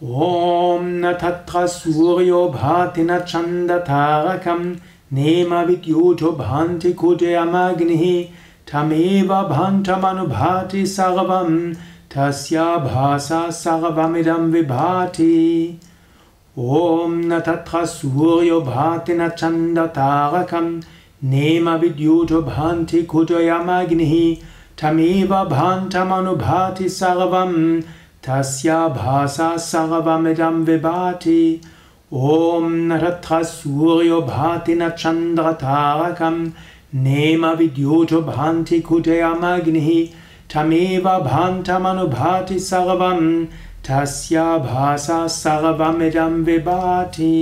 ॐ न तत्र सूर्यो भाति न छन्दतारकं नेमविद्युतो भान्ति कुजयमग्निः तमेव भान्तमनुभाति सर्वं तस्या भासा सर्वमिदं विभाति ॐ न तत्र सूर्यो भाति न छन्दतारकं नेमविद्युतो भान्ति कुजयमग्निः तमेव भान्तमनुभाति सर्वं तस्या भासा सर्वमिदं विभाति ॐ न तत्र सूर्यो भाति न चन्द्रतारकं नेमविद्युतो भान्ति कुजयमग्निः तमेव भान्तमनुभाति सर्वं तस्या भासा सर्वमिदं विभाति